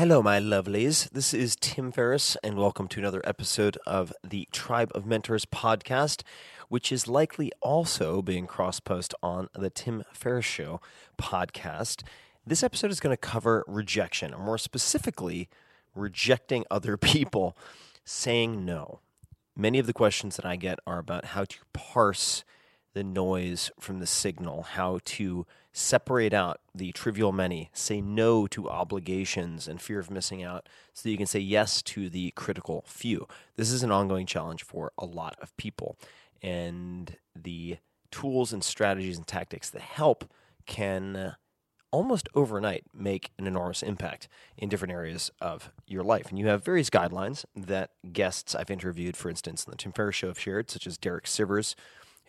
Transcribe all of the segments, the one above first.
Hello, my lovelies. This is Tim Ferriss, and welcome to another episode of the Tribe of Mentors podcast, which is likely also being cross post on the Tim Ferriss Show podcast. This episode is going to cover rejection, or more specifically, rejecting other people, saying no. Many of the questions that I get are about how to parse the noise from the signal, how to separate out the trivial many, say no to obligations and fear of missing out, so that you can say yes to the critical few. This is an ongoing challenge for a lot of people. And the tools and strategies and tactics that help can almost overnight make an enormous impact in different areas of your life. And you have various guidelines that guests I've interviewed, for instance, in the Tim Ferriss Show, have shared, such as Derek Sivers,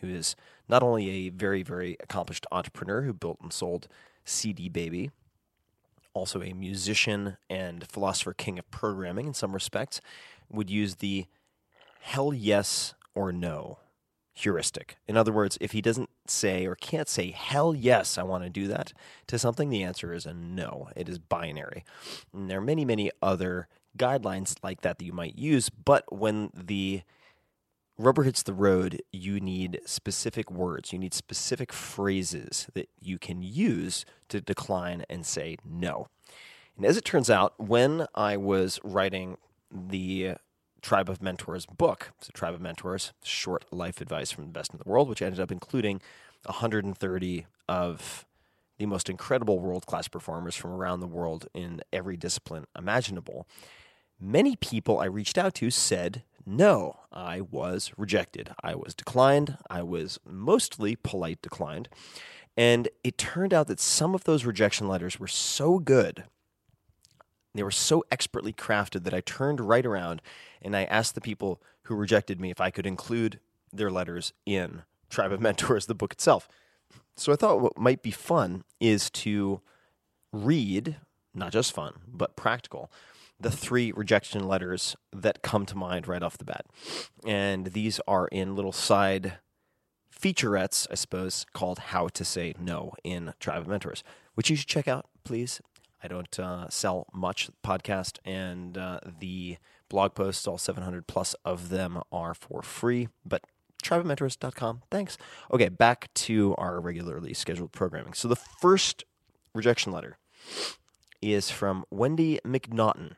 who is not only a very, very accomplished entrepreneur who built and sold CD Baby, also a musician and philosopher king of programming in some respects, would use the hell yes or no heuristic. In other words, if he doesn't say or can't say hell yes, I want to do that to something, the answer is a no. It is binary. And there are many, many other guidelines like that that you might use, but when the rubber hits the road, you need specific words, you need specific phrases that you can use to decline and say no. And as it turns out, when I was writing the Tribe of Mentors book, so Tribe of Mentors, short life advice from the best in the world, which ended up including 130 of the most incredible world class performers from around the world in every discipline imaginable. Many people I reached out to said no, I was rejected. I was declined. I was mostly polite declined. And it turned out that some of those rejection letters were so good, they were so expertly crafted that I turned right around and I asked the people who rejected me if I could include their letters in Tribe of Mentors, the book itself. So I thought what might be fun is to read, not just fun, but practical, the three rejection letters that come to mind right off the bat. And these are in little side featurettes, I suppose, called How to Say No in Tribe of Mentors, which you should check out, please. I don't uh, sell much podcast, and uh, the blog posts, all 700 plus of them, are for free. But tribeofmentors.com. Thanks. Okay, back to our regularly scheduled programming. So the first rejection letter is from Wendy MacNaughton.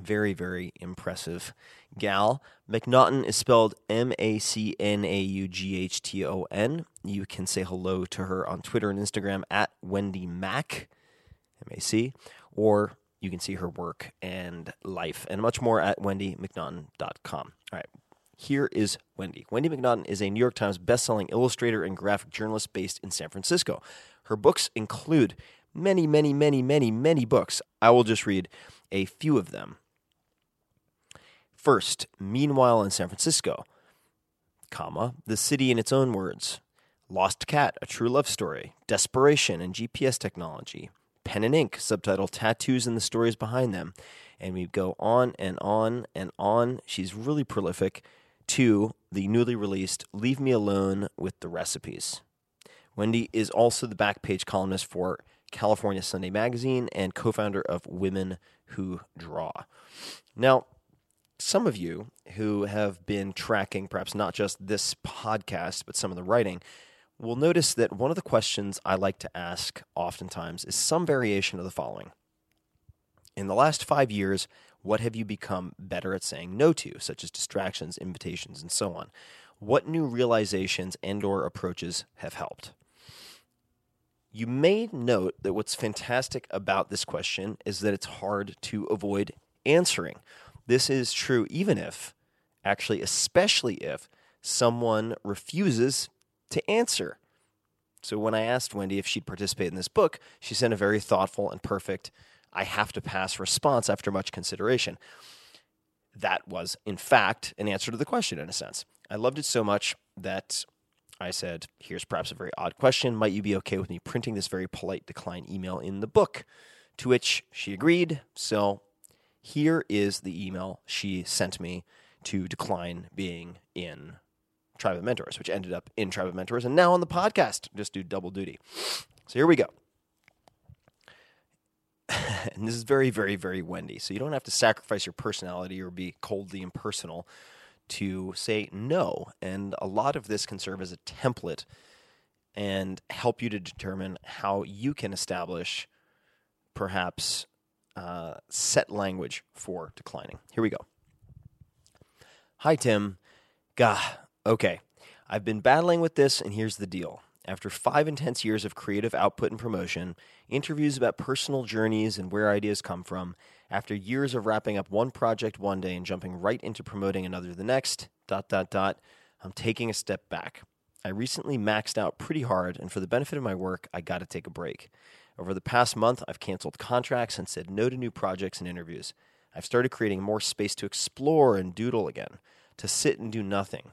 Very, very impressive gal. MacNaughton is spelled M A C N A U G H T O N. You can say hello to her on Twitter and Instagram at Wendy Mac, M A C, or you can see her work and life and much more at wendymacnaughton.com. All right, here is Wendy. Wendy MacNaughton is a New York Times bestselling illustrator and graphic journalist based in San Francisco. Her books include many, many, many, many, many books. I will just read a few of them. First, Meanwhile in San Francisco, comma, The City in Its Own Words, Lost Cat, A True Love Story, Desperation and GPS Technology, Pen and Ink, subtitle Tattoos and the Stories Behind Them. And we go on and on and on. She's really prolific. To the newly released Leave Me Alone with the Recipes. Wendy is also the back page columnist for California Sunday Magazine and co founder of Women Who Draw. Now, some of you who have been tracking perhaps not just this podcast, but some of the writing, will notice that one of the questions I like to ask oftentimes is some variation of the following. In the last five years, what have you become better at saying no to, such as distractions, invitations, and so on? What new realizations and or approaches have helped? You may note that what's fantastic about this question is that it's hard to avoid answering. This is true even if, actually, especially if someone refuses to answer. So when I asked Wendy if she'd participate in this book, she sent a very thoughtful and perfect, I have to pass response after much consideration. That was, in fact, an answer to the question in a sense. I loved it so much that I said, Here's perhaps a very odd question. Might you be okay with me printing this very polite decline email in the book? To which she agreed. So here is the email she sent me to decline being in Tribe of Mentors, which ended up in Tribe of Mentors and now on the podcast. Just do double duty. So here we go. and this is very, very, very Wendy. So you don't have to sacrifice your personality or be coldly impersonal to say no. And a lot of this can serve as a template and help you to determine how you can establish perhaps uh, set language for declining. Here we go. Hi, Tim. Gah, okay. I've been battling with this, and here's the deal. After five intense years of creative output and promotion, interviews about personal journeys and where ideas come from, after years of wrapping up one project one day and jumping right into promoting another the next, dot, dot, dot, I'm taking a step back. I recently maxed out pretty hard, and for the benefit of my work, I got to take a break. Over the past month, I've canceled contracts and said no to new projects and interviews. I've started creating more space to explore and doodle again, to sit and do nothing,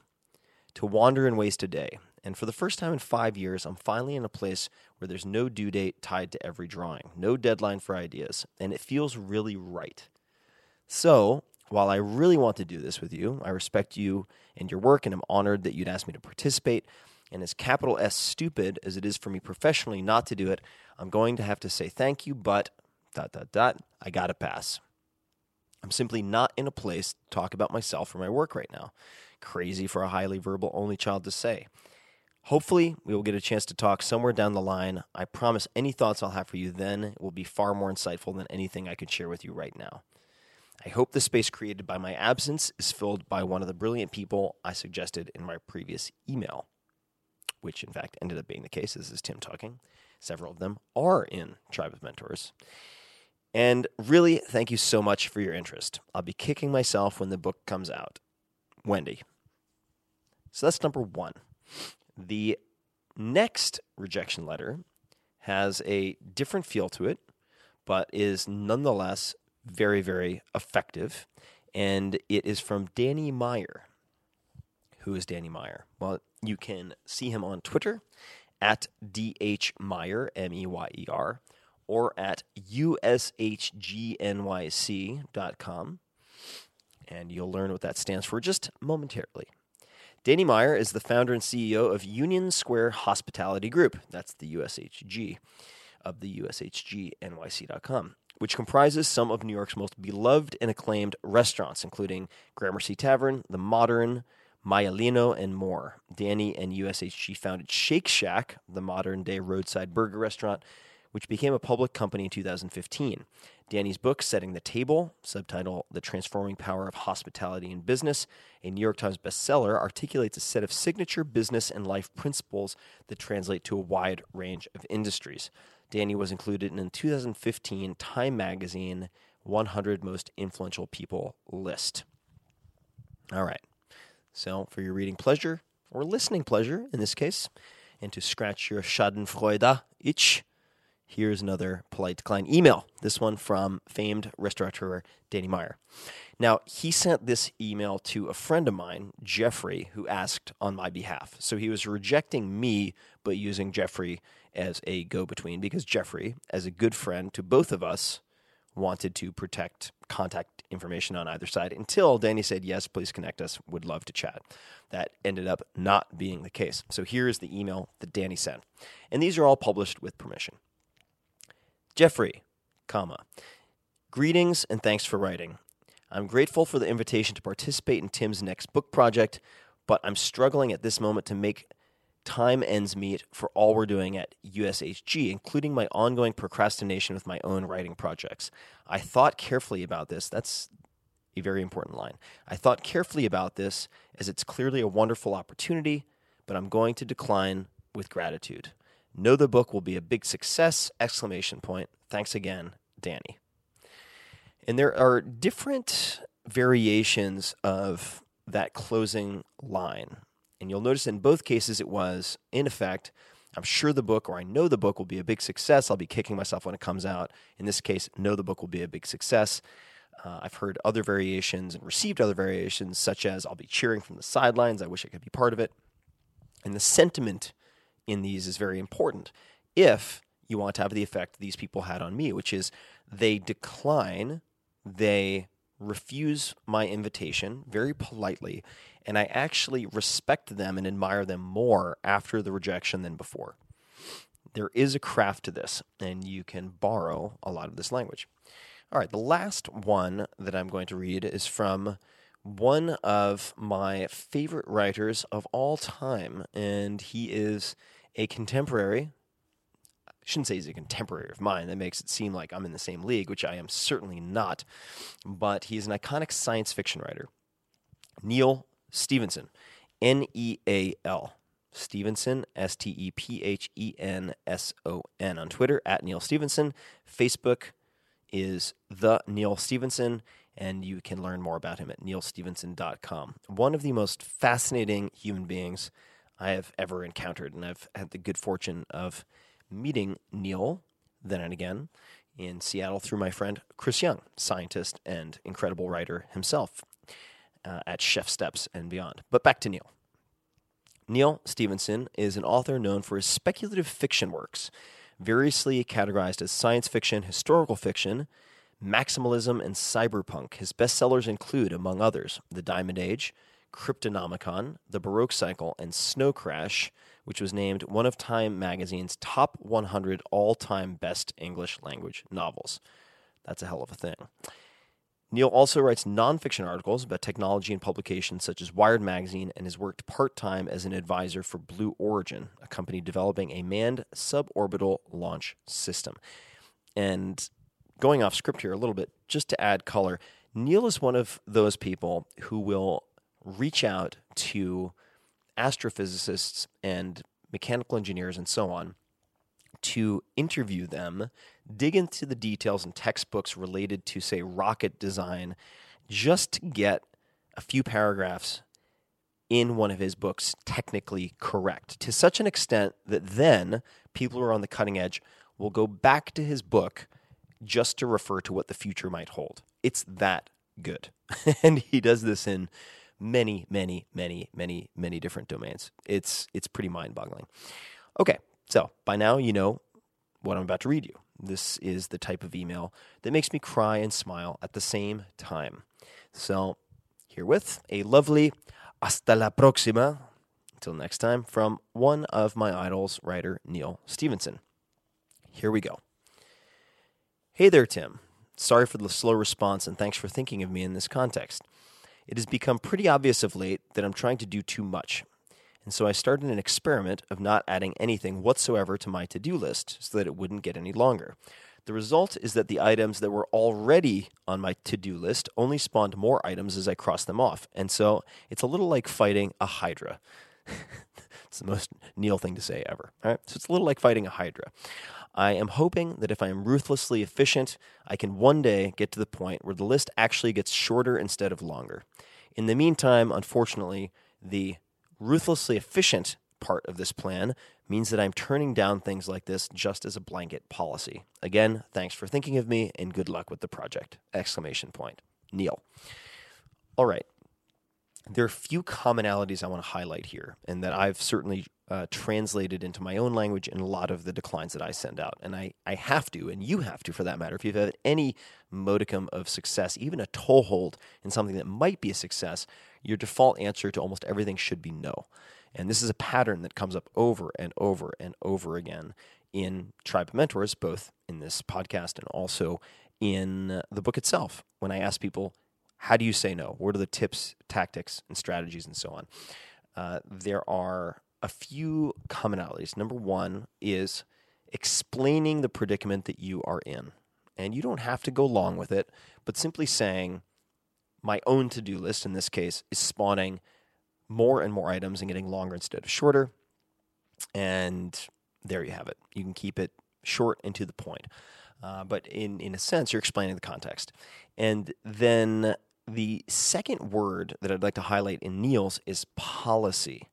to wander and waste a day. And for the first time in five years, I'm finally in a place where there's no due date tied to every drawing, no deadline for ideas, and it feels really right. So, while I really want to do this with you, I respect you and your work, and I'm honored that you'd ask me to participate. And as capital S stupid as it is for me professionally not to do it, I'm going to have to say thank you, but dot dot dot, I gotta pass. I'm simply not in a place to talk about myself or my work right now. Crazy for a highly verbal only child to say. Hopefully, we will get a chance to talk somewhere down the line. I promise any thoughts I'll have for you then will be far more insightful than anything I could share with you right now. I hope the space created by my absence is filled by one of the brilliant people I suggested in my previous email, which in fact ended up being the case. This is Tim talking. Several of them are in Tribe of Mentors. And really, thank you so much for your interest. I'll be kicking myself when the book comes out. Wendy. So that's number one. The next rejection letter has a different feel to it, but is nonetheless very, very effective. And it is from Danny Meyer. Who is Danny Meyer? Well, you can see him on Twitter at DH Meyer, M E Y E R, or at ushgnyc.com. And you'll learn what that stands for just momentarily. Danny Meyer is the founder and CEO of Union Square Hospitality Group. That's the USHG of the USHGNYC.com, which comprises some of New York's most beloved and acclaimed restaurants, including Gramercy Tavern, The Modern, Maialino, and more. Danny and USHG founded Shake Shack, the modern day roadside burger restaurant, which became a public company in 2015. Danny's book, Setting the Table, subtitle The Transforming Power of Hospitality in Business, a New York Times bestseller, articulates a set of signature business and life principles that translate to a wide range of industries. Danny was included in the 2015 Time Magazine 100 Most Influential People list. All right. So, for your reading pleasure, or listening pleasure in this case, and to scratch your Schadenfreude itch, here's another polite Klein email. This one from famed restaurateur Danny Meyer. Now, he sent this email to a friend of mine, Jeffrey, who asked on my behalf. So he was rejecting me, but using Jeffrey as a go between because Jeffrey, as a good friend to both of us, wanted to protect contact information on either side until Danny said, Yes, please connect us. Would love to chat. That ended up not being the case. So here's the email that Danny sent. And these are all published with permission. Jeffrey, comma, greetings and thanks for writing. I'm grateful for the invitation to participate in Tim's next book project, but I'm struggling at this moment to make time ends meet for all we're doing at USHG, including my ongoing procrastination with my own writing projects. I thought carefully about this. That's a very important line. I thought carefully about this as it's clearly a wonderful opportunity, but I'm going to decline with gratitude. Know the book will be a big success! Exclamation point. Thanks again, Danny. And there are different variations of that closing line. And you'll notice in both cases it was, in effect, I'm sure the book or I know the book will be a big success. I'll be kicking myself when it comes out. In this case, know the book will be a big success. Uh, I've heard other variations and received other variations, such as I'll be cheering from the sidelines. I wish I could be part of it. And the sentiment in these is very important if you want to have the effect these people had on me, which is they decline, they refuse my invitation very politely, and I actually respect them and admire them more after the rejection than before. There is a craft to this, and you can borrow a lot of this language. All right, the last one that I'm going to read is from one of my favorite writers of all time, and he is a contemporary. I shouldn't say he's a contemporary of mine. That makes it seem like I'm in the same league, which I am certainly not. But he's an iconic science fiction writer, Neal Stephenson, N E A L. Stephenson, S T E P H E N S O N on Twitter at Neal Stephenson. Facebook is the Neal Stephenson, and you can learn more about him at nealstephenson.com. One of the most fascinating human beings I have ever encountered, and I've had the good fortune of meeting Neal then and again in Seattle through my friend Chris Young, scientist and incredible writer himself uh, at ChefSteps and beyond. But back to Neal. Neal Stephenson is an author known for his speculative fiction works, variously categorized as science fiction, historical fiction, maximalism, and cyberpunk. His bestsellers include, among others, The Diamond Age, Cryptonomicon, The Baroque Cycle, and Snow Crash, which was named one of Time magazine's top 100 all time best English language novels. That's a hell of a thing. Neal also writes nonfiction articles about technology and publications such as Wired Magazine and has worked part time as an advisor for Blue Origin, a company developing a manned suborbital launch system. And going off script here a little bit, just to add color, Neal is one of those people who will reach out to astrophysicists and mechanical engineers and so on to interview them, dig into the details and textbooks related to, say, rocket design, just to get a few paragraphs in one of his books technically correct to such an extent that then people who are on the cutting edge will go back to his book just to refer to what the future might hold. It's that good. and he does this in many, many, many, many, many different domains. It's it's pretty mind-boggling. Okay, so by now you know what I'm about to read you. This is the type of email that makes me cry and smile at the same time. So, herewith, a lovely hasta la próxima. Until next time, from one of my idols, writer Neal Stephenson. Here we go. Hey there, Tim. Sorry for the slow response and thanks for thinking of me in this context. It has become pretty obvious of late that I'm trying to do too much. And so I started an experiment of not adding anything whatsoever to my to do list so that it wouldn't get any longer. The result is that the items that were already on my to do list only spawned more items as I crossed them off. And so it's a little like fighting a Hydra. it's the most Neal thing to say ever. All right. So it's a little like fighting a Hydra. I am hoping that if I am ruthlessly efficient, I can one day get to the point where the list actually gets shorter instead of longer. In the meantime, unfortunately, the ruthlessly efficient part of this plan means that I'm turning down things like this just as a blanket policy. Again, thanks for thinking of me and good luck with the project. Exclamation point. Neal. All right. There are a few commonalities I want to highlight here and that I've certainly uh, translated into my own language in a lot of the declines that I send out. And I, I have to, and you have to for that matter. If you've had any modicum of success, even a toehold in something that might be a success, your default answer to almost everything should be no. And this is a pattern that comes up over and over and over again in Tribe of Mentors, both in this podcast and also in the book itself. When I ask people, how do you say no? What are the tips, tactics, and strategies, and so on? Uh, there are a few commonalities. Number one is explaining the predicament that you are in. And you don't have to go long with it, but simply saying, my own to do list in this case is spawning more and more items and getting longer instead of shorter. And there you have it. You can keep it short and to the point. Uh, but in, in a sense, you're explaining the context. And then the second word that I'd like to highlight in Neal's is policy.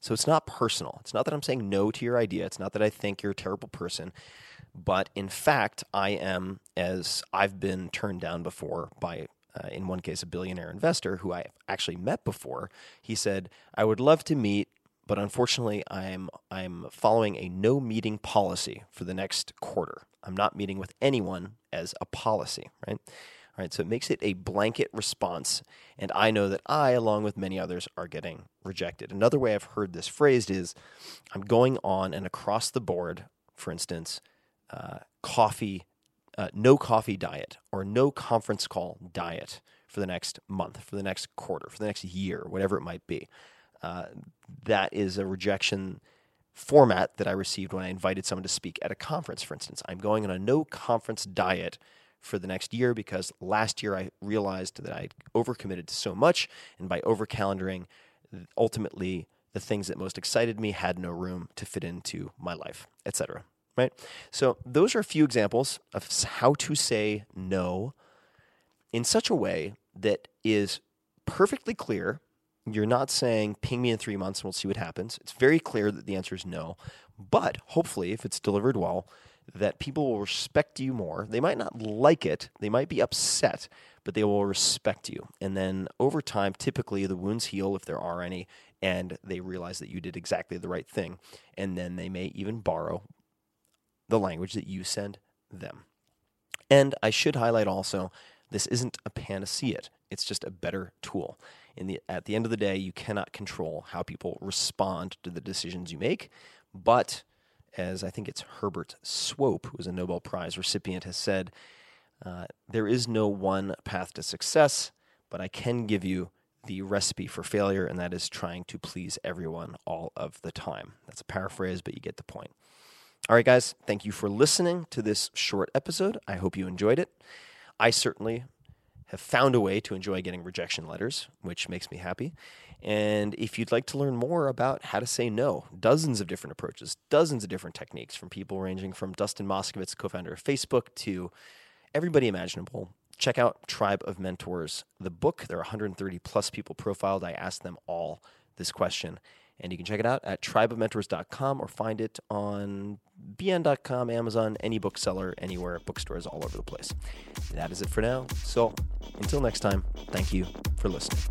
So it's not personal. It's not that I'm saying no to your idea. It's not that I think you're a terrible person. But in fact, I am, as I've been turned down before by, uh, in one case, a billionaire investor who I actually met before. He said, I would love to meet, but unfortunately, I'm, I'm following a no meeting policy for the next quarter. I'm not meeting with anyone as a policy, right? Right, so it makes it a blanket response, and I know that I, along with many others, are getting rejected. Another way I've heard this phrased is I'm going on and across the board, for instance, uh, coffee, uh, no coffee diet or no conference call diet for the next month, for the next quarter, for the next year, whatever it might be. Uh, that is a rejection format that I received when I invited someone to speak at a conference, for instance. I'm going on a no conference diet for the next year because last year I realized that I'd overcommitted to so much, and by over calendaring, ultimately the things that most excited me had no room to fit into my life, etc. Right? So those are a few examples of how to say no in such a way that is perfectly clear. You're not saying ping me in three months and we'll see what happens. It's very clear that the answer is no. But hopefully, if it's delivered well, that people will respect you more. They might not like it, they might be upset, but they will respect you. And then over time, typically the wounds heal if there are any, and they realize that you did exactly the right thing. And then they may even borrow the language that you send them. And I should highlight also this isn't a panacea, it's just a better tool. In the, at the end of the day, you cannot control how people respond to the decisions you make, but as I think it's Herbert Swope, who is a Nobel Prize recipient, has said, uh, there is no one path to success, but I can give you the recipe for failure, and that is trying to please everyone all of the time. That's a paraphrase, but you get the point. All right, guys, thank you for listening to this short episode. I hope you enjoyed it. I certainly have found a way to enjoy getting rejection letters, which makes me happy. And if you'd like to learn more about how to say no, dozens of different approaches, dozens of different techniques from people ranging from Dustin Moskovitz, co founder of Facebook, to everybody imaginable, check out Tribe of Mentors, the book. There are 130 plus people profiled. I asked them all this question. And you can check it out at tribeofmentors.com or find it on bn.com, Amazon, any bookseller, anywhere, bookstores all over the place. That is it for now. So until next time, thank you for listening.